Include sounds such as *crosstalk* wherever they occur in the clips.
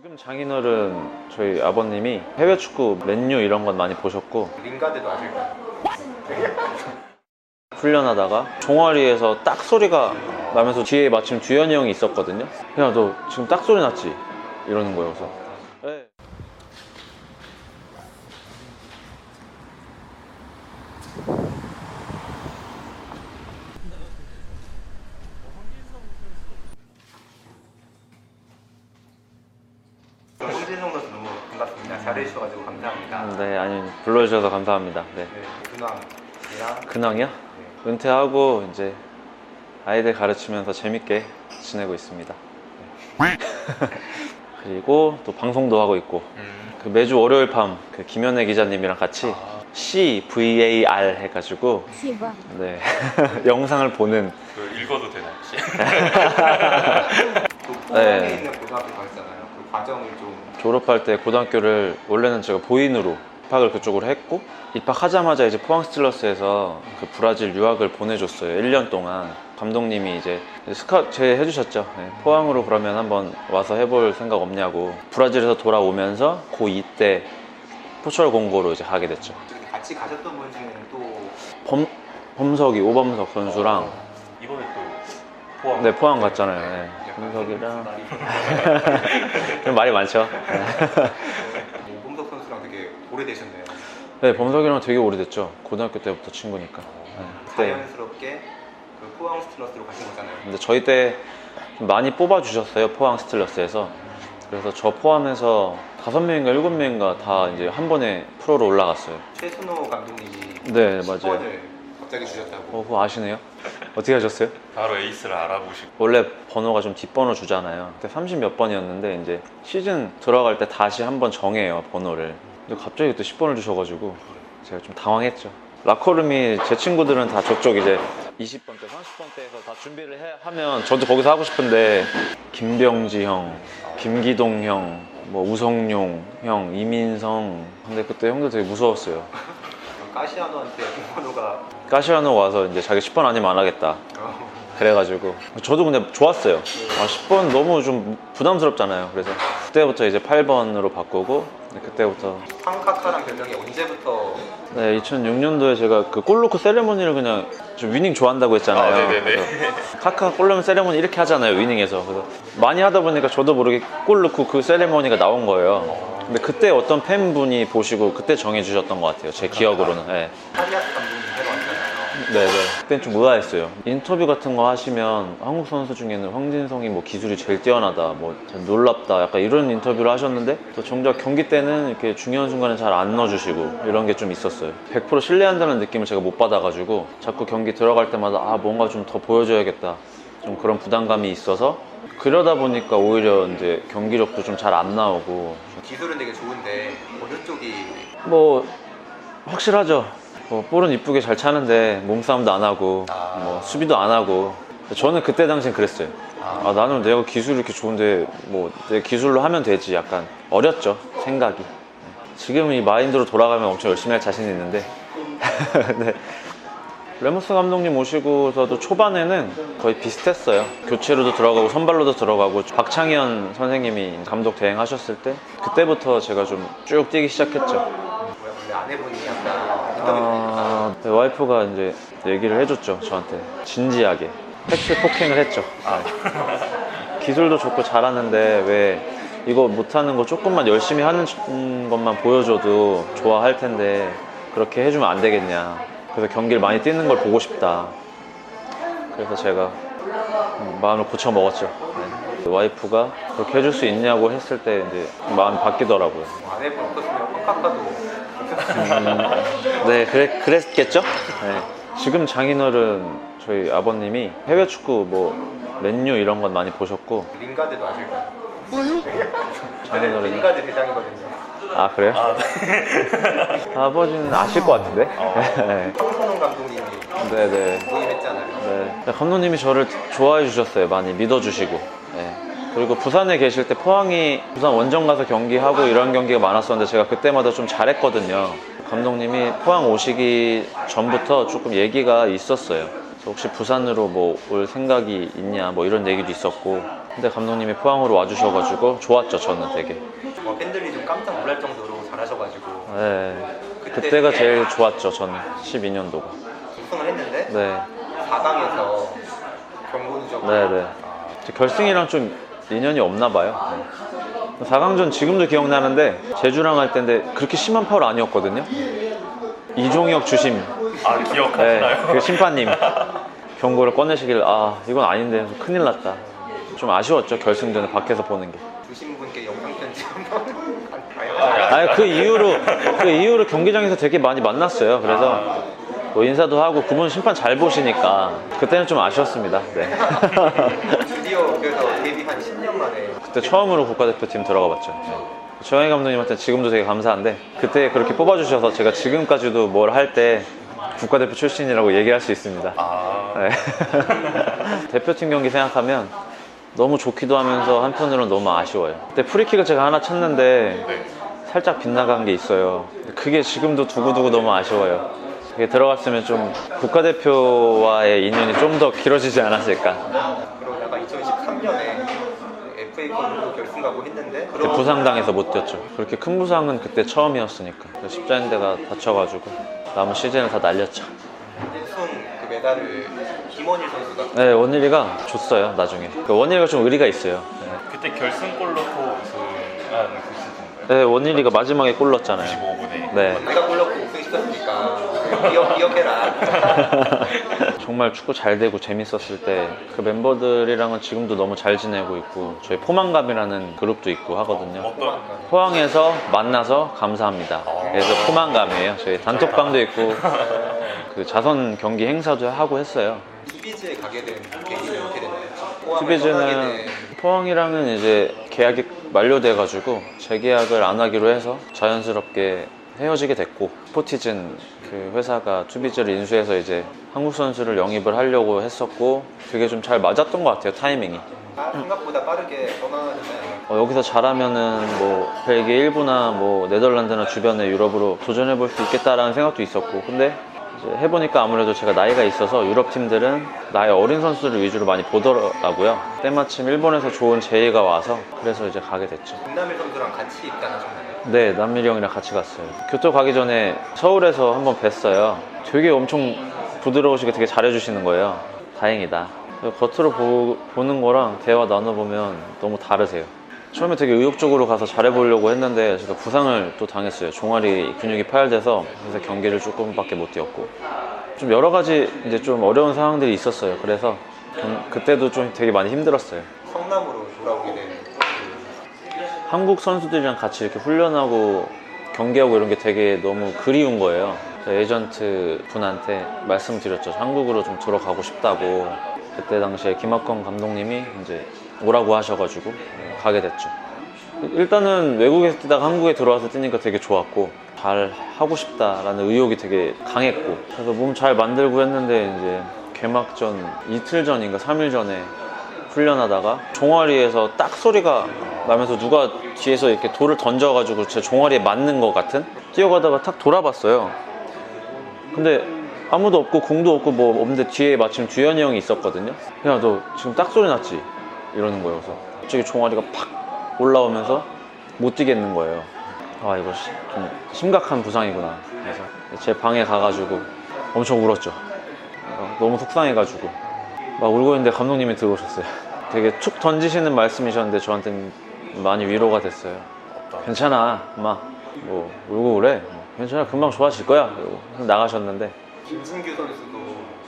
지금 장인어른 저희 아버님이 해외 축구 맨유 이런 건 많이 보셨고 링가드도 아실까요? *laughs* 훈련하다가 종아리에서 딱 소리가 나면서 뒤에 마침 두현이 형이 있었거든요. 야 너 지금 딱 소리 났지? 이러는 거예요. 그래서 네. 홍진성 선수 너무 반갑습니다. 잘해주셔가지고 감사합니다. 네 아니 불러주셔서 감사합니다. 네. 네, 근황이랑 근황이요? 은퇴하고 이제 아이들 가르치면서 재밌게 지내고 있습니다. 네. *laughs* 그리고 또 방송도 하고 있고 음, 그 매주 월요일 밤 그 김현애 기자님이랑 같이 C V A R 해가지고 시바 네 *laughs* 영상을 보는 그 읽어도 되나요 혹시? *laughs* 또 포항에 네. 있는 고등학교 가셨잖아요. 그 과정을 좀 졸업할 때 고등학교를 원래는 제가 보인으로 입학을 그쪽으로 했고 입학하자마자 이제 포항 스틸러스에서 그 브라질 유학을 보내줬어요. 1년 동안. 감독님이 이제 스카우트 제 해주셨죠. 네, 포항으로 그러면 한번 와서 해볼 생각 없냐고. 브라질에서 돌아오면서 고2 때 포철 공고로 이제 하게 됐죠. 같이 가셨던 분 중에는 또 범, 범석이 오범석 선수랑 이번에 또 포함 네 포항 갔잖아요. 네. 범석이랑 *laughs* 좀 말이 많죠 *laughs* 네. 오범석 선수랑 되게 오래되셨네요. 네, 범석이랑 되게 오래됐죠. 고등학교 때부터 친구니까. 네, 그때. 자연스럽게 그 포항 스틸러스로 가신 거잖아요. 근데 저희 때 많이 뽑아주셨어요. 포항 스틸러스에서. 그래서 저 포함해서 다섯 명인가 일곱 명인가 다 이제 한 번에 프로로 올라갔어요. 최순호 감독님이 네, 맞아요. 10번을 갑자기 주셨다고. 어, 그거 아시네요? 어떻게 아셨어요? 바로 에이스를 알아보시고 원래 번호가 좀 뒷번호 주잖아요. 그때 30 몇 번이었는데 이제 시즌 들어갈 때 다시 한 번 정해요, 번호를. 근데 갑자기 또 10번을 주셔가지고 제가 좀 당황했죠. 라커룸이 제 친구들은 다 저쪽 이제 20번 때, 30번 때에서 다 준비를 해- 하면 저도 거기서 하고 싶은데 김병지 형, 김기동 형, 뭐 우성용 형, 이민성 근데 그때 형들 되게 무서웠어요. 까시아노한테 번호가 까시아노 와서 이제 자기 10번 아니면 안 하겠다. 어, 그래가지고 저도 근데 좋았어요. 아, 10번 너무 좀 부담스럽잖아요. 그래서 그때부터 이제 8번으로 바꾸고 네, 그때부터 황카카란 별명이 언제부터 네, 2006년도에 제가 그 골로크 세레모니를 그냥 좀 위닝 좋아한다고 했잖아요. 아, 네네네. 그래서 카카 골 넣으면 세레모니 이렇게 하잖아요. 위닝에서. 그래서 많이 하다 보니까 저도 모르게 골 넣고 그 세레모니가 나온 거예요. 근데 그때 어떤 팬분이 보시고 그때 정해주셨던 것 같아요. 제 기억으로는. 네. 네네. 그땐 좀 의아했어요. 인터뷰 같은 거 하시면 한국 선수 중에는 황진성이 뭐 기술이 제일 뛰어나다, 뭐 놀랍다, 약간 이런 인터뷰를 하셨는데 또 정작 경기 때는 이렇게 중요한 순간에 잘 안 넣어주시고 이런 게 좀 있었어요. 100% 신뢰한다는 느낌을 제가 못 받아가지고 자꾸 경기 들어갈 때마다 아 뭔가 좀 더 보여줘야겠다. 좀 그런 부담감이 있어서 그러다 보니까 오히려 이제 경기력도 좀 잘 안 나오고 기술은 되게 좋은데 어느 쪽이 뭐 확실하죠. 뭐 볼은 이쁘게 잘 차는데 몸싸움도 안 하고 아. 뭐 수비도 안 하고 저는 그때 당시엔 그랬어요. 아 나는 내가 기술이 이렇게 좋은데 뭐 내 기술로 하면 되지 약간 어렸죠 생각이. 지금 이 마인드로 돌아가면 엄청 열심히 할 자신이 있는데 *laughs* 네. 레모스 감독님 오시고서도 초반에는 거의 비슷했어요. 교체로도 들어가고 선발로도 들어가고 박창현 선생님이 감독 대행하셨을 때 그때부터 제가 좀 쭉 뛰기 시작했죠. 아내분이 아, 네, 와이프가 이제 얘기를 해줬죠 저한테 진지하게 팩트 폭행을 했죠. 네. 기술도 좋고 잘하는데 왜 이거 못하는 거 조금만 열심히 하는 것만 보여줘도 좋아할 텐데 그렇게 해주면 안 되겠냐. 그래서 경기를 많이 뛰는 걸 보고 싶다. 그래서 제가 음, 마음을 고쳐 먹었죠. 네. 와이프가 그렇게 해줄 수 있냐고 했을 때 이제 마음이 바뀌더라고요. 아내분 없었으면 황카카도 네, 그랬, 그랬겠죠? 네. 지금 장인어른 저희 아버님이 해외 축구 뭐 맨유 이런 건 많이 보셨고 링가드도 아실까요? 저는 장인어른이 링가드 대장이거든요. 아 그래요? *laughs* 아버지는 아실 것 같은데? 네. 황선홍 감독님이 네네. 부임했잖아요. 네. 감독님이 저를 좋아해 주셨어요. 많이 믿어주시고. 네. 그리고 부산에 계실 때 포항이 부산 원정 가서 경기하고 이런 경기가 많았었는데 제가 그때마다 좀 잘했거든요. 감독님이 포항 오시기 전부터 조금 얘기가 있었어요. 혹시 부산으로 뭐 올 생각이 있냐 뭐 이런 얘기도 있었고. 근데 감독님이 포항으로 와주셔가지고 좋았죠 저는 되게. 뭐 팬들이 좀 깜짝 놀랄 정도로 잘하셔가지고. 네. 그때 가 제일 좋았죠 저는. 12년도가. 우승을 했는데 네. 4강에서 경고 누적으로 네네 결승이랑 좀 인연이 없나 봐요. 4강전 지금도 기억나는데 제주랑 할 때인데 그렇게 심한 파울 아니었거든요. 이종혁 주심. 아 네, 기억하시나요? 그 심판님. 경고를 꺼내시길 아 이건 아닌데 큰일 났다. 좀 아쉬웠죠 결승전에 밖에서 보는 게. 주신 분께 영상 편지 한번. 아니 그 이후로 그 이후로 경기장에서 되게 많이 만났어요. 그래서 뭐 인사도 하고 그분 심판 잘 보시니까 그때는 좀 아쉬웠습니다 네. *laughs* 드디어 그래서 데뷔 한 10년 만에 그때 처음으로 국가대표팀 들어가 봤죠 네. 정혜 감독님한테 지금도 되게 감사한데 그때 그렇게 뽑아주셔서 제가 지금까지도 뭘 할 때 국가대표 출신이라고 얘기할 수 있습니다 아 네. *laughs* 대표팀 경기 생각하면 너무 좋기도 하면서 한편으로는 너무 아쉬워요. 그때 프리킥을 제가 하나 쳤는데 네. 살짝 빗나간 게 있어요. 그게 지금도 두고두고 너무 아쉬워요. 그게 들어갔으면 좀 국가대표와의 인연이 좀 더 길어지지 않았을까. 그러다가 2013년에 FA컵으로 결승 가고 했는데 그때 부상당해서 못 뛰었죠. 그렇게 큰 부상은 그때 처음이었으니까. 십자인대가 다쳐가지고 남은 시즌을 다 날렸죠. 우승 그 메달을 김원일 선수가 네, 원일이가 줬어요, 나중에. 그 원일이가 좀 의리가 있어요. 네. 그때 결승골 넣고 우승한 그 시즌인가요? 네, 원일이가 마지막에 골 넣었잖아요. 95분에 네. 내가 골 넣고 우승시켰으니까 기억, 기억 해라 *laughs* 정말 축구 잘 되고 재밌었을 때 그 멤버들이랑은 지금도 너무 잘 지내고 있고 저희 포만감이라는 그룹도 있고 하거든요. 어떤 포항에서 만나서 감사합니다. 그래서 포만감이에요. 저희 단톡방도 있고 그 자선 경기 행사도 하고 했어요. 투비즈에 가게 된 계기는 어떻게 됐나요? 된 포항이랑은 이제 계약이 만료돼가지고 재계약을 안 하기로 해서 자연스럽게 헤어지게 됐고 스포티즌 그 회사가 투비즈를 인수해서 이제 한국 선수를 영입을 하려고 했었고 그게 좀 잘 맞았던 것 같아요 타이밍이 아, 생각보다 빠르게 떠나셨나요? 어, 여기서 잘하면은 뭐 벨기에 일부나 뭐 네덜란드나 주변의 유럽으로 도전해 볼 수 있겠다라는 생각도 있었고 근데 이제 해보니까 아무래도 제가 나이가 있어서 유럽 팀들은 나이 어린 선수들을 위주로 많이 보더라고요 때마침 일본에서 좋은 제의가 와서 그래서 이제 가게 됐죠 김남일 선수랑 같이 입단하셨나요? 네 남밀이 형이랑 같이 갔어요. 교토 가기 전에 서울에서 한번 뵀어요. 되게 엄청 부드러우시게 되게 잘해주시는 거예요. 다행이다. 겉으로 보, 보는 거랑 대화 나눠보면 너무 다르세요. 처음에 되게 의욕적으로 가서 잘해보려고 했는데 제가 부상을 또 당했어요. 종아리 근육이 파열돼서 그래서 경기를 조금밖에 못 뛰었고. 좀 여러 가지 이제 좀 어려운 상황들이 있었어요. 그래서 경- 그때도 좀 되게 많이 힘들었어요. 성남으로 한국 선수들이랑 같이 이렇게 훈련하고 경기하고 이런 게 되게 너무 그리운 거예요. 저 에이전트 분한테 말씀드렸죠. 한국으로 좀 들어가고 싶다고. 그때 당시에 김학건 감독님이 이제 오라고 하셔가지고 가게 됐죠. 일단은 외국에서 뛰다가 한국에 들어와서 뛰니까 되게 좋았고 잘 하고 싶다라는 의욕이 되게 강했고 그래서 몸 잘 만들고 했는데 이제 개막전 이틀 전인가 3일 전에 훈련하다가 종아리에서 딱 소리가 나면서 누가 뒤에서 이렇게 돌을 던져가지고 제 종아리에 맞는 것 같은 뛰어가다가 탁 돌아봤어요. 근데 아무도 없고 공도 없고 뭐 없는데 뒤에 마침 주현이 형이 있었거든요. 야 너 지금 딱 소리 났지? 이러는 거예요. 그래서 갑자기 종아리가 팍 올라오면서 못 뛰겠는 거예요. 아 이거 시- 좀 심각한 부상이구나. 그래서 제 방에 가가지고 엄청 울었죠. 어, 너무 속상해가지고 막 울고 있는데 감독님이 들어오셨어요. 되게 툭 던지시는 말씀이셨는데 저한테는 많이 위로가 됐어요. 괜찮아, 엄마. 뭐 울고 그래. 뭐, 괜찮아, 금방 좋아질 거야. 이러고 나가셨는데. 김진규 선수도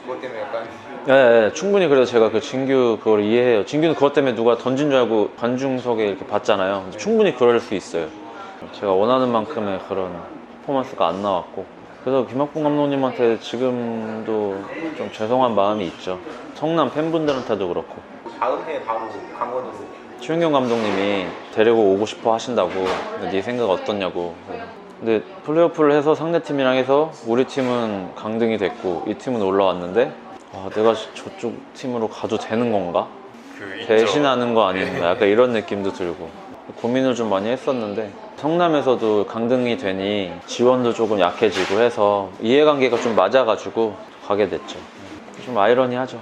그것 때문에 약간 예, 예, 충분히 그래서 제가 그 진규 그걸 이해해요. 진규는 그것 때문에 누가 던진 줄 알고 관중석에 이렇게 봤잖아요. 충분히 그럴 수 있어요. 제가 원하는 만큼의 그런 퍼포먼스가 안 나왔고. 그래서 김학봉 감독님한테 지금도 좀 죄송한 마음이 있죠. 성남 팬분들한테도 그렇고. 다음 해 바로 강원으로 최윤경 감독님이 데리고 오고 싶어 하신다고 근데 네 생각 어떻냐고 근데 플레이오프를 해서 상대팀이랑 해서 우리 팀은 강등이 됐고 이 팀은 올라왔는데 아, 내가 저쪽 팀으로 가도 되는 건가? 그. 배신하는 거 아닌가? 약간 이런 느낌도 들고 고민을 좀 많이 했었는데 성남에서도 강등이 되니 지원도 조금 약해지고 해서 이해관계가 좀 맞아가지고 가게 됐죠 좀 아이러니하죠.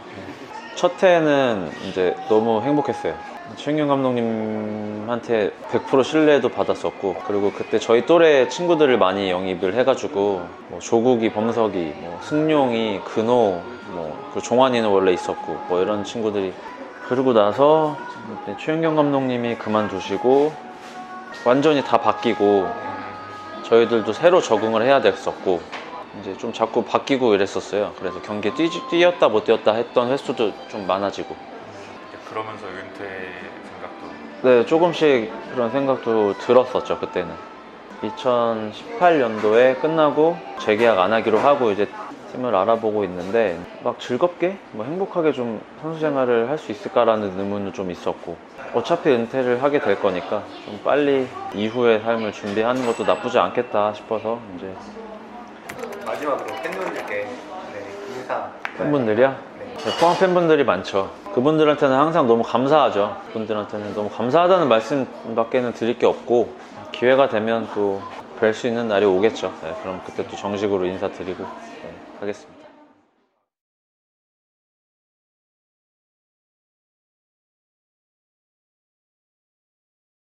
첫 해는 이제 너무 행복했어요. 최인경 감독님한테 100% 신뢰도 받았었고 그리고 그때 저희 또래 친구들을 많이 영입을 해가지고 뭐 조국이, 범석이, 뭐 승용이, 근호, 뭐 종환이는 원래 있었고 뭐 이런 친구들이 그러고 나서 최인경 감독님이 그만두시고 완전히 다 바뀌고 저희들도 새로 적응을 해야 됐었고 이제 좀 자꾸 바뀌고 이랬었어요. 그래서 경기에 뛰, 뛰었다 못 뛰었다 했던 횟수도 좀 많아지고 그러면서 은퇴 생각도 네, 조금씩 그런 생각도 들었었죠, 그때는. 2018년도에 끝나고 재계약 안 하기로 하고 이제 팀을 알아보고 있는데 막 즐겁게, 뭐 행복하게 좀 선수 생활을 할 수 있을까라는 의문도 좀 있었고 어차피 은퇴를 하게 될 거니까 좀 빨리 이후의 삶을 준비하는 것도 나쁘지 않겠다 싶어서 이제 마지막으로 팬분들께 네, 인사. 팬분들이야? 네. 네, 포항 팬분들이 많죠. 그분들한테는 항상 너무 감사하죠. 그분들한테는 너무 감사하다는 말씀밖에는 드릴 게 없고 기회가 되면 또 뵐 수 있는 날이 오겠죠. 네, 그럼 그때 또 정식으로 인사드리고 네, 하겠습니다.